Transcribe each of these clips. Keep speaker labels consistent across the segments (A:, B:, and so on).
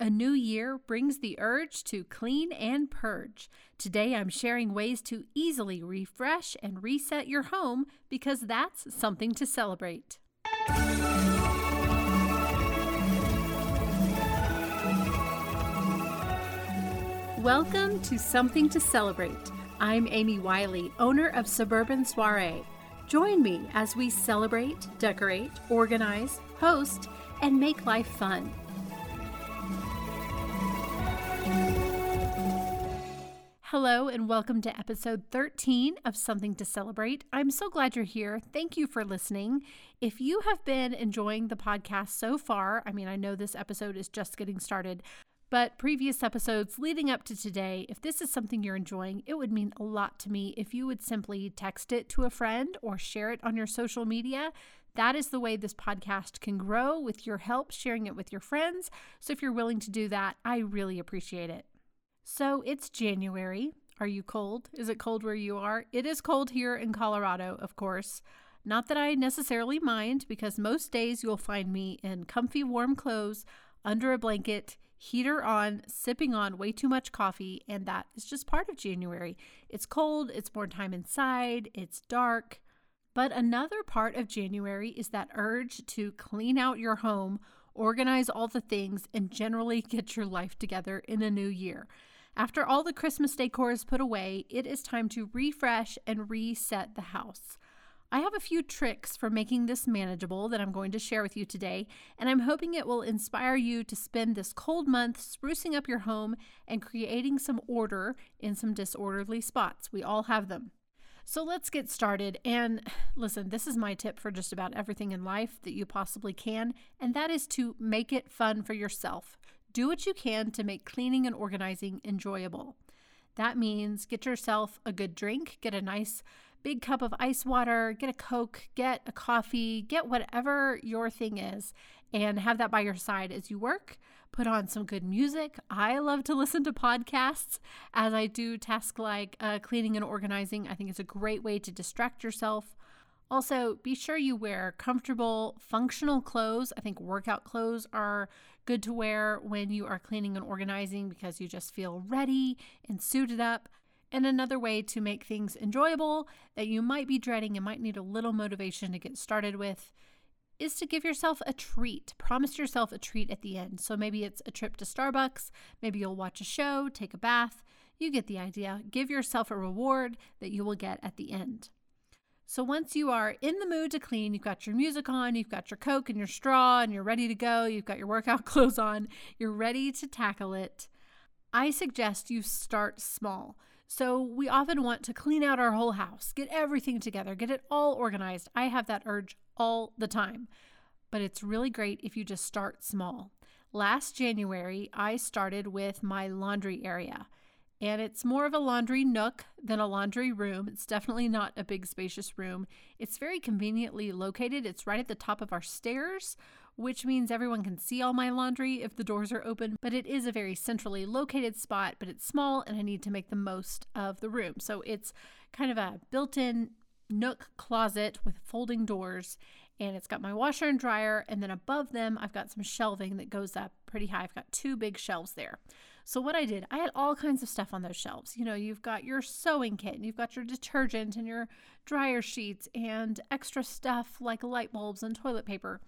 A: A new year brings the urge to clean and purge. Today I'm sharing ways to easily refresh and reset your home because that's something to celebrate. Welcome to Something to Celebrate. I'm Amy Wiley, owner of Suburban Soiree. Join me as we celebrate, decorate, organize, host, and make life fun. Hello, and welcome to episode 13 of Something to Celebrate. I'm so glad you're here. Thank you for listening. If you have been enjoying the podcast so far, I mean, I know this episode is just getting started, but previous episodes leading up to today, if this is something you're enjoying, it would mean a lot to me if you would simply text it to a friend or share it on your social media. That is the way this podcast can grow with your help sharing it with your friends. So if you're willing to do that, I really appreciate it. So it's January. Are you cold? Is it cold where you are? It is cold here in Colorado, of course. Not that I necessarily mind, because most days you'll find me in comfy, warm clothes, under a blanket, heater on, sipping on way too much coffee, and that is just part of January. It's cold, it's more time inside, it's dark. But another part of January is that urge to clean out your home, organize all the things, and generally get your life together in a new year. After all the Christmas decor is put away, it is time to refresh and reset the house. I have a few tricks for making this manageable that I'm going to share with you today, and I'm hoping it will inspire you to spend this cold month sprucing up your home and creating some order in some disorderly spots. We all have them. So let's get started. And listen, this is my tip for just about everything in life that you possibly can, and that is to make it fun for yourself. Do what you can to make cleaning and organizing enjoyable. That means get yourself a good drink, get a nice big cup of ice water, get a Coke, get a coffee, get whatever your thing is, and have that by your side as you work. Put on some good music. I love to listen to podcasts as I do tasks like uh, cleaning and organizing. I think it's a great way to distract yourself. Also, be sure you wear comfortable, functional clothes. I think workout clothes are good to wear when you are cleaning and organizing because you just feel ready and suited up. And another way to make things enjoyable that you might be dreading and might need a little motivation to get started with is to give yourself a treat. Promise yourself a treat at the end. So maybe it's a trip to Starbucks, maybe you'll watch a show, take a bath. You get the idea. Give yourself a reward that you will get at the end. So once you are in the mood to clean, you've got your music on, you've got your Coke and your straw, and you're ready to go, you've got your workout clothes on, you're ready to tackle it. I suggest you start small. So we often want to clean out our whole house, get everything together, get it all organized. I have that urge all the time. But it's really great if you just start small. Last January, I started with my laundry area and it's more of a laundry nook than a laundry room. It's definitely not a big, spacious room. It's very conveniently located. It's right at the top of our stairs, which means everyone can see all my laundry if the doors are open. But it is a very centrally located spot, but it's small and I need to make the most of the room. So it's kind of a built in nook closet with folding doors. And it's got my washer and dryer. And then above them, I've got some shelving that goes up pretty high. I've got two big shelves there. So, what I did, I had all kinds of stuff on those shelves. You know, you've got your sewing kit, and you've got your detergent and your dryer sheets and extra stuff like light bulbs and toilet paper.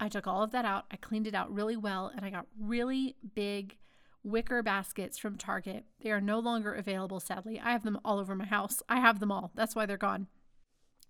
A: I took all of that out, I cleaned it out really well, and I got really big wicker baskets from Target. They are no longer available, sadly. I have them all over my house. I have them all. That's why they're gone.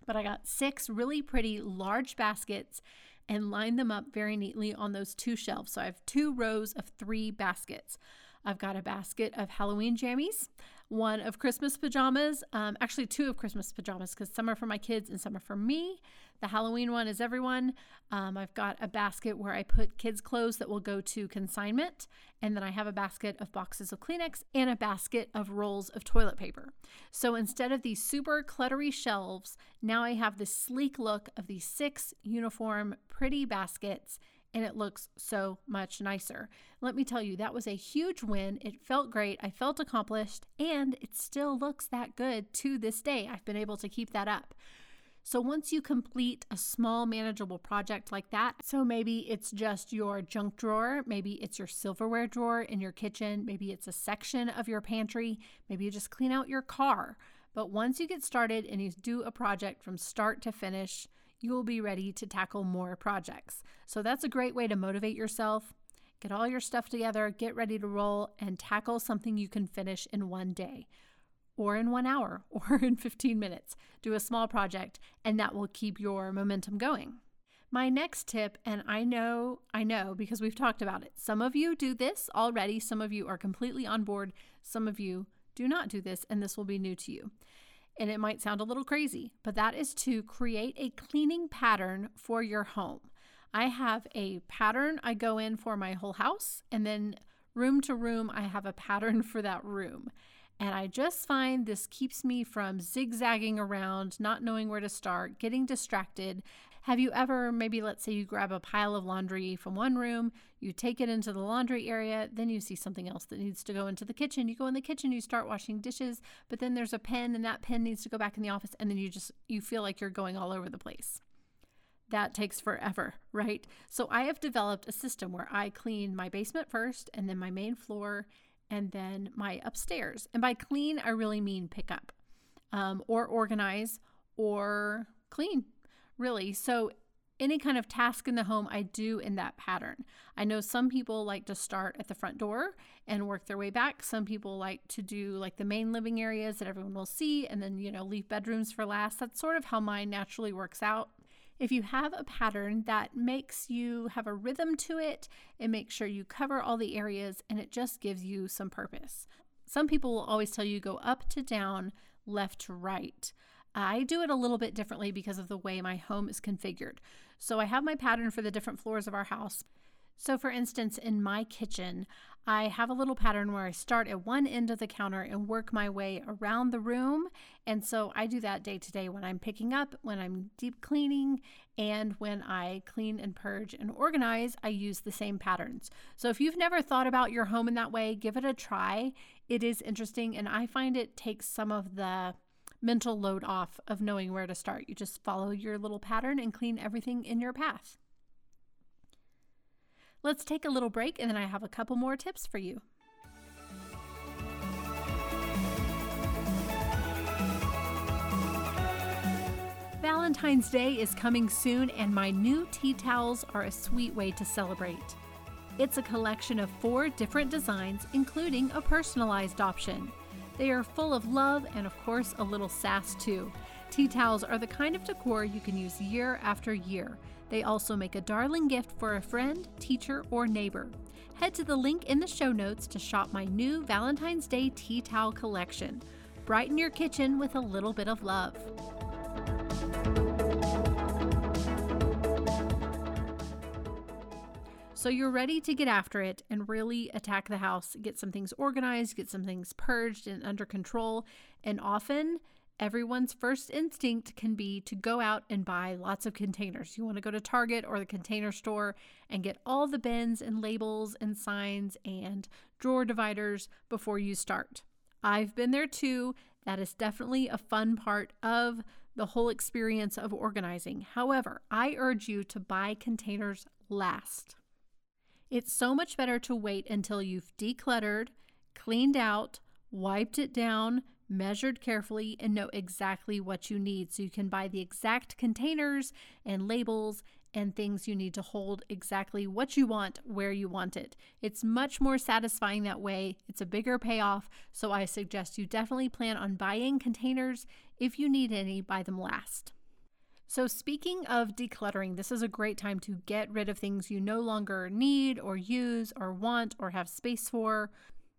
A: But I got six really pretty large baskets and lined them up very neatly on those two shelves. So I have two rows of three baskets. I've got a basket of Halloween jammies, one of Christmas pajamas, um, actually, two of Christmas pajamas because some are for my kids and some are for me. The Halloween one is everyone. Um, I've got a basket where I put kids' clothes that will go to consignment. And then I have a basket of boxes of Kleenex and a basket of rolls of toilet paper. So instead of these super cluttery shelves, now I have this sleek look of these six uniform, pretty baskets and it looks so much nicer. Let me tell you, that was a huge win. It felt great. I felt accomplished, and it still looks that good to this day. I've been able to keep that up. So once you complete a small manageable project like that, so maybe it's just your junk drawer, maybe it's your silverware drawer in your kitchen, maybe it's a section of your pantry, maybe you just clean out your car. But once you get started and you do a project from start to finish, you will be ready to tackle more projects. So that's a great way to motivate yourself. Get all your stuff together, get ready to roll, and tackle something you can finish in one day or in one hour or in 15 minutes. Do a small project, and that will keep your momentum going. My next tip, and I know, I know because we've talked about it. Some of you do this already, some of you are completely on board, some of you do not do this, and this will be new to you. And it might sound a little crazy, but that is to create a cleaning pattern for your home. I have a pattern I go in for my whole house, and then room to room, I have a pattern for that room. And I just find this keeps me from zigzagging around, not knowing where to start, getting distracted. Have you ever, maybe let's say you grab a pile of laundry from one room, you take it into the laundry area, then you see something else that needs to go into the kitchen. You go in the kitchen, you start washing dishes, but then there's a pen and that pen needs to go back in the office and then you just you feel like you're going all over the place. That takes forever, right? So I have developed a system where I clean my basement first and then my main floor and then my upstairs. And by clean, I really mean pick up um, or organize or clean, really. So, any kind of task in the home, I do in that pattern. I know some people like to start at the front door and work their way back. Some people like to do like the main living areas that everyone will see and then, you know, leave bedrooms for last. That's sort of how mine naturally works out. If you have a pattern that makes you have a rhythm to it, it makes sure you cover all the areas and it just gives you some purpose. Some people will always tell you go up to down, left to right. I do it a little bit differently because of the way my home is configured. So I have my pattern for the different floors of our house. So, for instance, in my kitchen, I have a little pattern where I start at one end of the counter and work my way around the room. And so I do that day to day when I'm picking up, when I'm deep cleaning, and when I clean and purge and organize, I use the same patterns. So if you've never thought about your home in that way, give it a try. It is interesting, and I find it takes some of the mental load off of knowing where to start. You just follow your little pattern and clean everything in your path. Let's take a little break and then I have a couple more tips for you. Valentine's Day is coming soon, and my new tea towels are a sweet way to celebrate. It's a collection of four different designs, including a personalized option. They are full of love and, of course, a little sass too. Tea towels are the kind of decor you can use year after year. They also make a darling gift for a friend, teacher, or neighbor. Head to the link in the show notes to shop my new Valentine's Day tea towel collection. Brighten your kitchen with a little bit of love. So you're ready to get after it and really attack the house, get some things organized, get some things purged and under control. And often everyone's first instinct can be to go out and buy lots of containers. You want to go to Target or the container store and get all the bins and labels and signs and drawer dividers before you start. I've been there too. That is definitely a fun part of the whole experience of organizing. However, I urge you to buy containers last. It's so much better to wait until you've decluttered, cleaned out, wiped it down, measured carefully, and know exactly what you need so you can buy the exact containers and labels and things you need to hold exactly what you want where you want it. It's much more satisfying that way. It's a bigger payoff, so I suggest you definitely plan on buying containers. If you need any, buy them last. So, speaking of decluttering, this is a great time to get rid of things you no longer need or use or want or have space for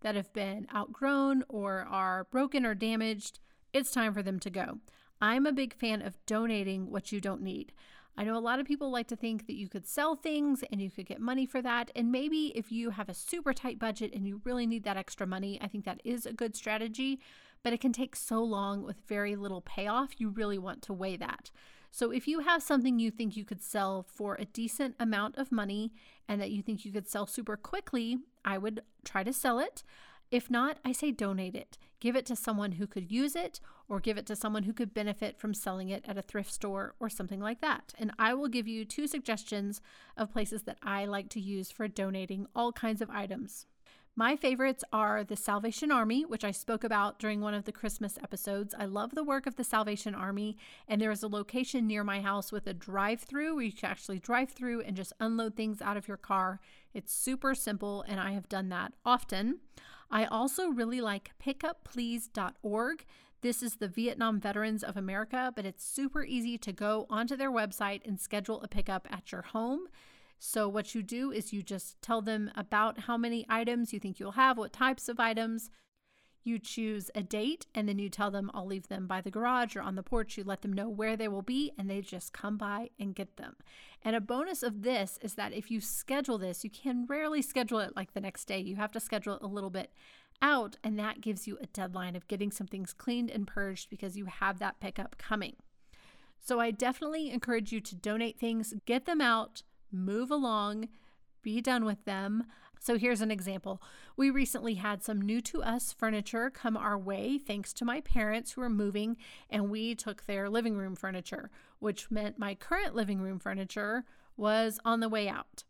A: that have been outgrown or are broken or damaged, it's time for them to go. I'm a big fan of donating what you don't need. I know a lot of people like to think that you could sell things and you could get money for that. And maybe if you have a super tight budget and you really need that extra money, I think that is a good strategy, but it can take so long with very little payoff. You really want to weigh that. So if you have something you think you could sell for a decent amount of money and that you think you could sell super quickly, I would try to sell it. If not, I say donate it. Give it to someone who could use it or give it to someone who could benefit from selling it at a thrift store or something like that. And I will give you two suggestions of places that I like to use for donating all kinds of items. My favorites are the Salvation Army, which I spoke about during one of the Christmas episodes. I love the work of the Salvation Army, and there is a location near my house with a drive through where you can actually drive through and just unload things out of your car. It's super simple, and I have done that often. I also really like pickupplease.org. This is the Vietnam Veterans of America, but it's super easy to go onto their website and schedule a pickup at your home. So, what you do is you just tell them about how many items you think you'll have, what types of items. You choose a date, and then you tell them, I'll leave them by the garage or on the porch. You let them know where they will be, and they just come by and get them. And a bonus of this is that if you schedule this, you can rarely schedule it like the next day. You have to schedule it a little bit out, and that gives you a deadline of getting some things cleaned and purged because you have that pickup coming. So, I definitely encourage you to donate things, get them out move along, be done with them. So here's an example. We recently had some new to us furniture come our way thanks to my parents who are moving, and we took their living room furniture, which meant my current living room furniture was on the way out.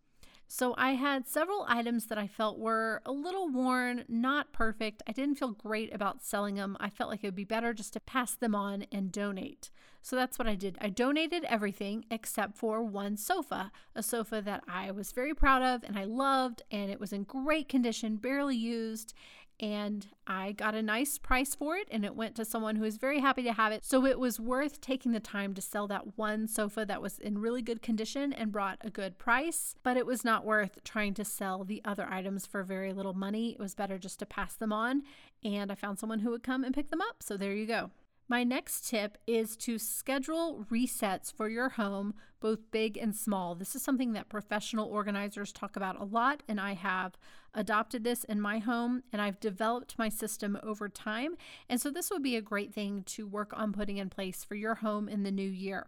A: So I had several items that I felt were a little worn, not perfect. I didn't feel great about selling them. I felt like it would be better just to pass them on and donate. So that's what I did. I donated everything except for one sofa, a sofa that I was very proud of and I loved, and it was in great condition, barely used and I got a nice price for it and it went to someone who was very happy to have it. So it was worth taking the time to sell that one sofa that was in really good condition and brought a good price, but it was not worth trying to sell the other items for very little money. It was better just to pass them on and I found someone who would come and pick them up. So there you go. My next tip is to schedule resets for your home, both big and small. This is something that professional organizers talk about a lot, and I have adopted this in my home and I've developed my system over time. And so, this would be a great thing to work on putting in place for your home in the new year.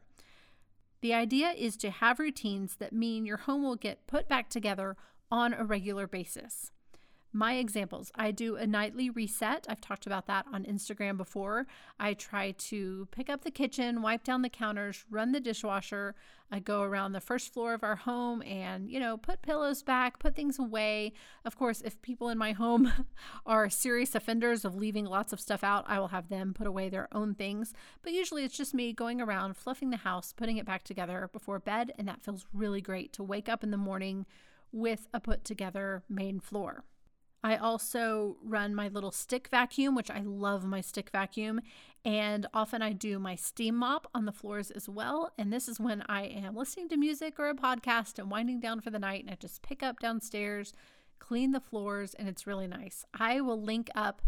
A: The idea is to have routines that mean your home will get put back together on a regular basis. My examples I do a nightly reset. I've talked about that on Instagram before. I try to pick up the kitchen, wipe down the counters, run the dishwasher. I go around the first floor of our home and, you know, put pillows back, put things away. Of course, if people in my home are serious offenders of leaving lots of stuff out, I will have them put away their own things. But usually it's just me going around, fluffing the house, putting it back together before bed. And that feels really great to wake up in the morning with a put together main floor. I also run my little stick vacuum, which I love my stick vacuum. And often I do my steam mop on the floors as well. And this is when I am listening to music or a podcast and winding down for the night. And I just pick up downstairs, clean the floors, and it's really nice. I will link up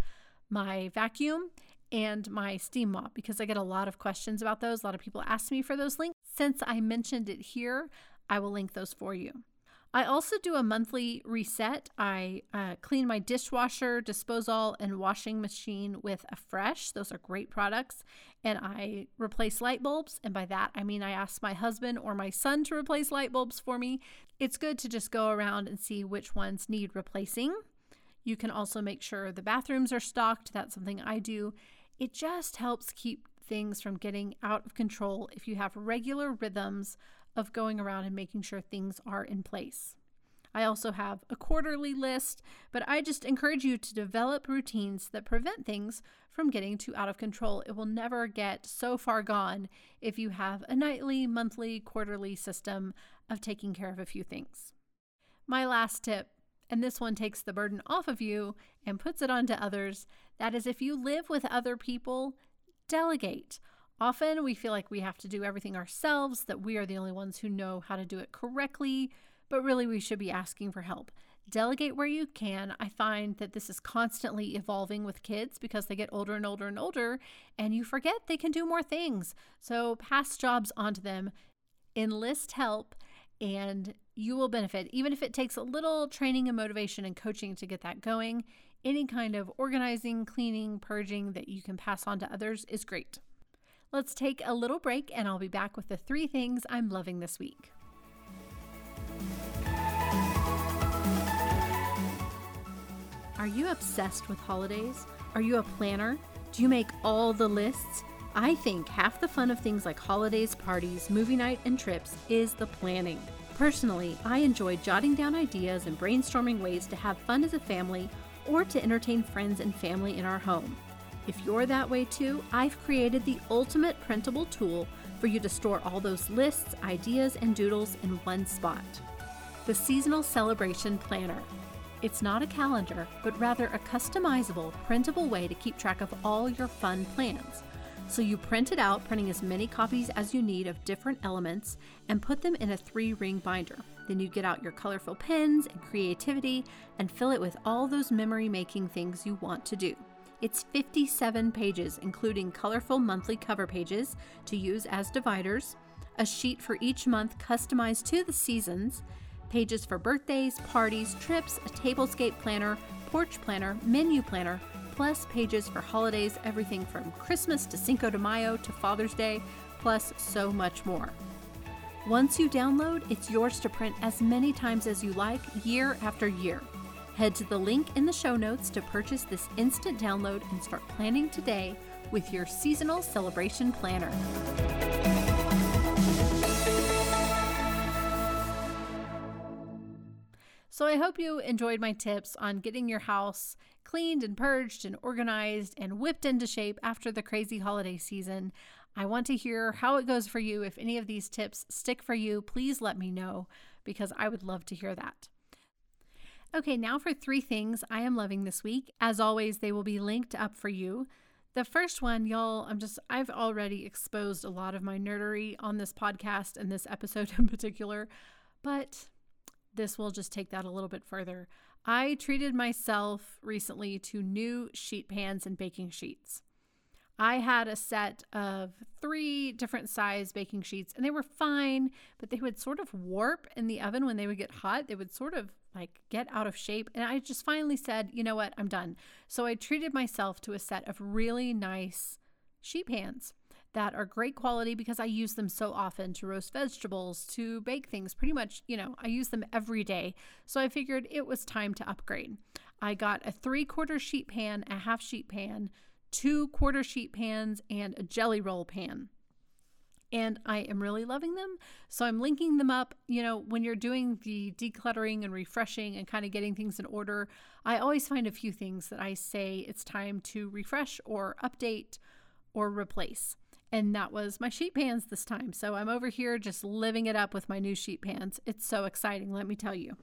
A: my vacuum and my steam mop because I get a lot of questions about those. A lot of people ask me for those links. Since I mentioned it here, I will link those for you. I also do a monthly reset. I uh, clean my dishwasher, disposal, and washing machine with Affresh. Those are great products. And I replace light bulbs. And by that, I mean I ask my husband or my son to replace light bulbs for me. It's good to just go around and see which ones need replacing. You can also make sure the bathrooms are stocked. That's something I do. It just helps keep things from getting out of control if you have regular rhythms of going around and making sure things are in place. I also have a quarterly list, but I just encourage you to develop routines that prevent things from getting too out of control. It will never get so far gone if you have a nightly, monthly, quarterly system of taking care of a few things. My last tip, and this one takes the burden off of you and puts it onto others, that is if you live with other people, delegate. Often we feel like we have to do everything ourselves, that we are the only ones who know how to do it correctly, but really we should be asking for help. Delegate where you can. I find that this is constantly evolving with kids because they get older and older and older, and you forget they can do more things. So pass jobs onto them, enlist help, and you will benefit. Even if it takes a little training and motivation and coaching to get that going, any kind of organizing, cleaning, purging that you can pass on to others is great. Let's take a little break, and I'll be back with the three things I'm loving this week. Are you obsessed with holidays? Are you a planner? Do you make all the lists? I think half the fun of things like holidays, parties, movie night, and trips is the planning. Personally, I enjoy jotting down ideas and brainstorming ways to have fun as a family or to entertain friends and family in our home. If you're that way too, I've created the ultimate printable tool for you to store all those lists, ideas, and doodles in one spot. The Seasonal Celebration Planner. It's not a calendar, but rather a customizable, printable way to keep track of all your fun plans. So you print it out, printing as many copies as you need of different elements, and put them in a three ring binder. Then you get out your colorful pens and creativity and fill it with all those memory making things you want to do. It's 57 pages, including colorful monthly cover pages to use as dividers, a sheet for each month customized to the seasons, pages for birthdays, parties, trips, a tablescape planner, porch planner, menu planner, plus pages for holidays, everything from Christmas to Cinco de Mayo to Father's Day, plus so much more. Once you download, it's yours to print as many times as you like, year after year. Head to the link in the show notes to purchase this instant download and start planning today with your seasonal celebration planner. So, I hope you enjoyed my tips on getting your house cleaned and purged and organized and whipped into shape after the crazy holiday season. I want to hear how it goes for you. If any of these tips stick for you, please let me know because I would love to hear that. Okay, now for three things I am loving this week. As always, they will be linked up for you. The first one, y'all, I'm just, I've already exposed a lot of my nerdery on this podcast and this episode in particular, but this will just take that a little bit further. I treated myself recently to new sheet pans and baking sheets. I had a set of three different size baking sheets and they were fine, but they would sort of warp in the oven when they would get hot. They would sort of like get out of shape. And I just finally said, you know what, I'm done. So I treated myself to a set of really nice sheet pans that are great quality because I use them so often to roast vegetables, to bake things. Pretty much, you know, I use them every day. So I figured it was time to upgrade. I got a three quarter sheet pan, a half sheet pan, two quarter sheet pans, and a jelly roll pan and I am really loving them. So I'm linking them up. You know, when you're doing the decluttering and refreshing and kind of getting things in order, I always find a few things that I say it's time to refresh or update or replace. And that was my sheet pans this time. So I'm over here just living it up with my new sheet pans. It's so exciting, let me tell you.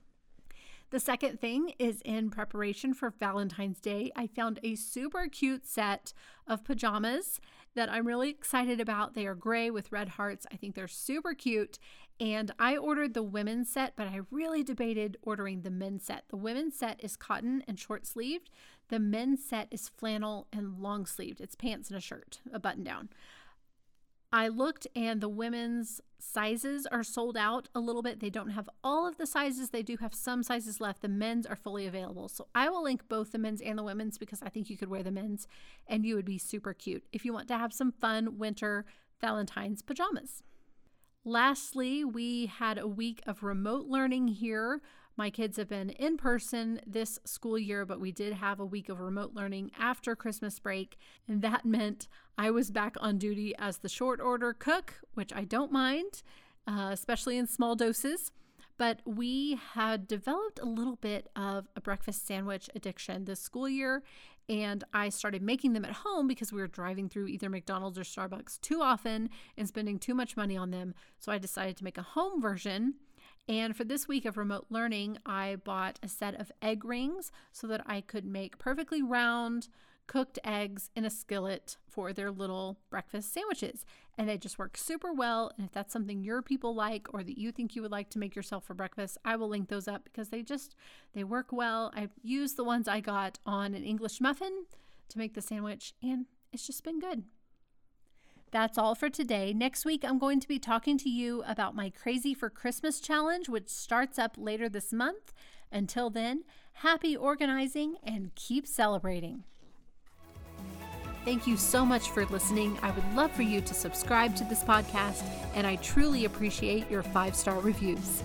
A: The second thing is in preparation for Valentine's Day, I found a super cute set of pajamas that I'm really excited about. They are gray with red hearts. I think they're super cute. And I ordered the women's set, but I really debated ordering the men's set. The women's set is cotton and short sleeved. The men's set is flannel and long sleeved. It's pants and a shirt, a button down. I looked and the women's sizes are sold out a little bit. They don't have all of the sizes, they do have some sizes left. The men's are fully available. So I will link both the men's and the women's because I think you could wear the men's and you would be super cute if you want to have some fun winter Valentine's pajamas. Lastly, we had a week of remote learning here my kids have been in person this school year, but we did have a week of remote learning after Christmas break. And that meant I was back on duty as the short order cook, which I don't mind, uh, especially in small doses. But we had developed a little bit of a breakfast sandwich addiction this school year. And I started making them at home because we were driving through either McDonald's or Starbucks too often and spending too much money on them. So I decided to make a home version and for this week of remote learning, I bought a set of egg rings so that I could make perfectly round cooked eggs in a skillet for their little breakfast sandwiches. And they just work super well. And if that's something your people like or that you think you would like to make yourself for breakfast, I will link those up because they just they work well. I used the ones I got on an English muffin to make the sandwich and it's just been good. That's all for today. Next week, I'm going to be talking to you about my Crazy for Christmas challenge, which starts up later this month. Until then, happy organizing and keep celebrating. Thank you so much for listening. I would love for you to subscribe to this podcast, and I truly appreciate your five star reviews.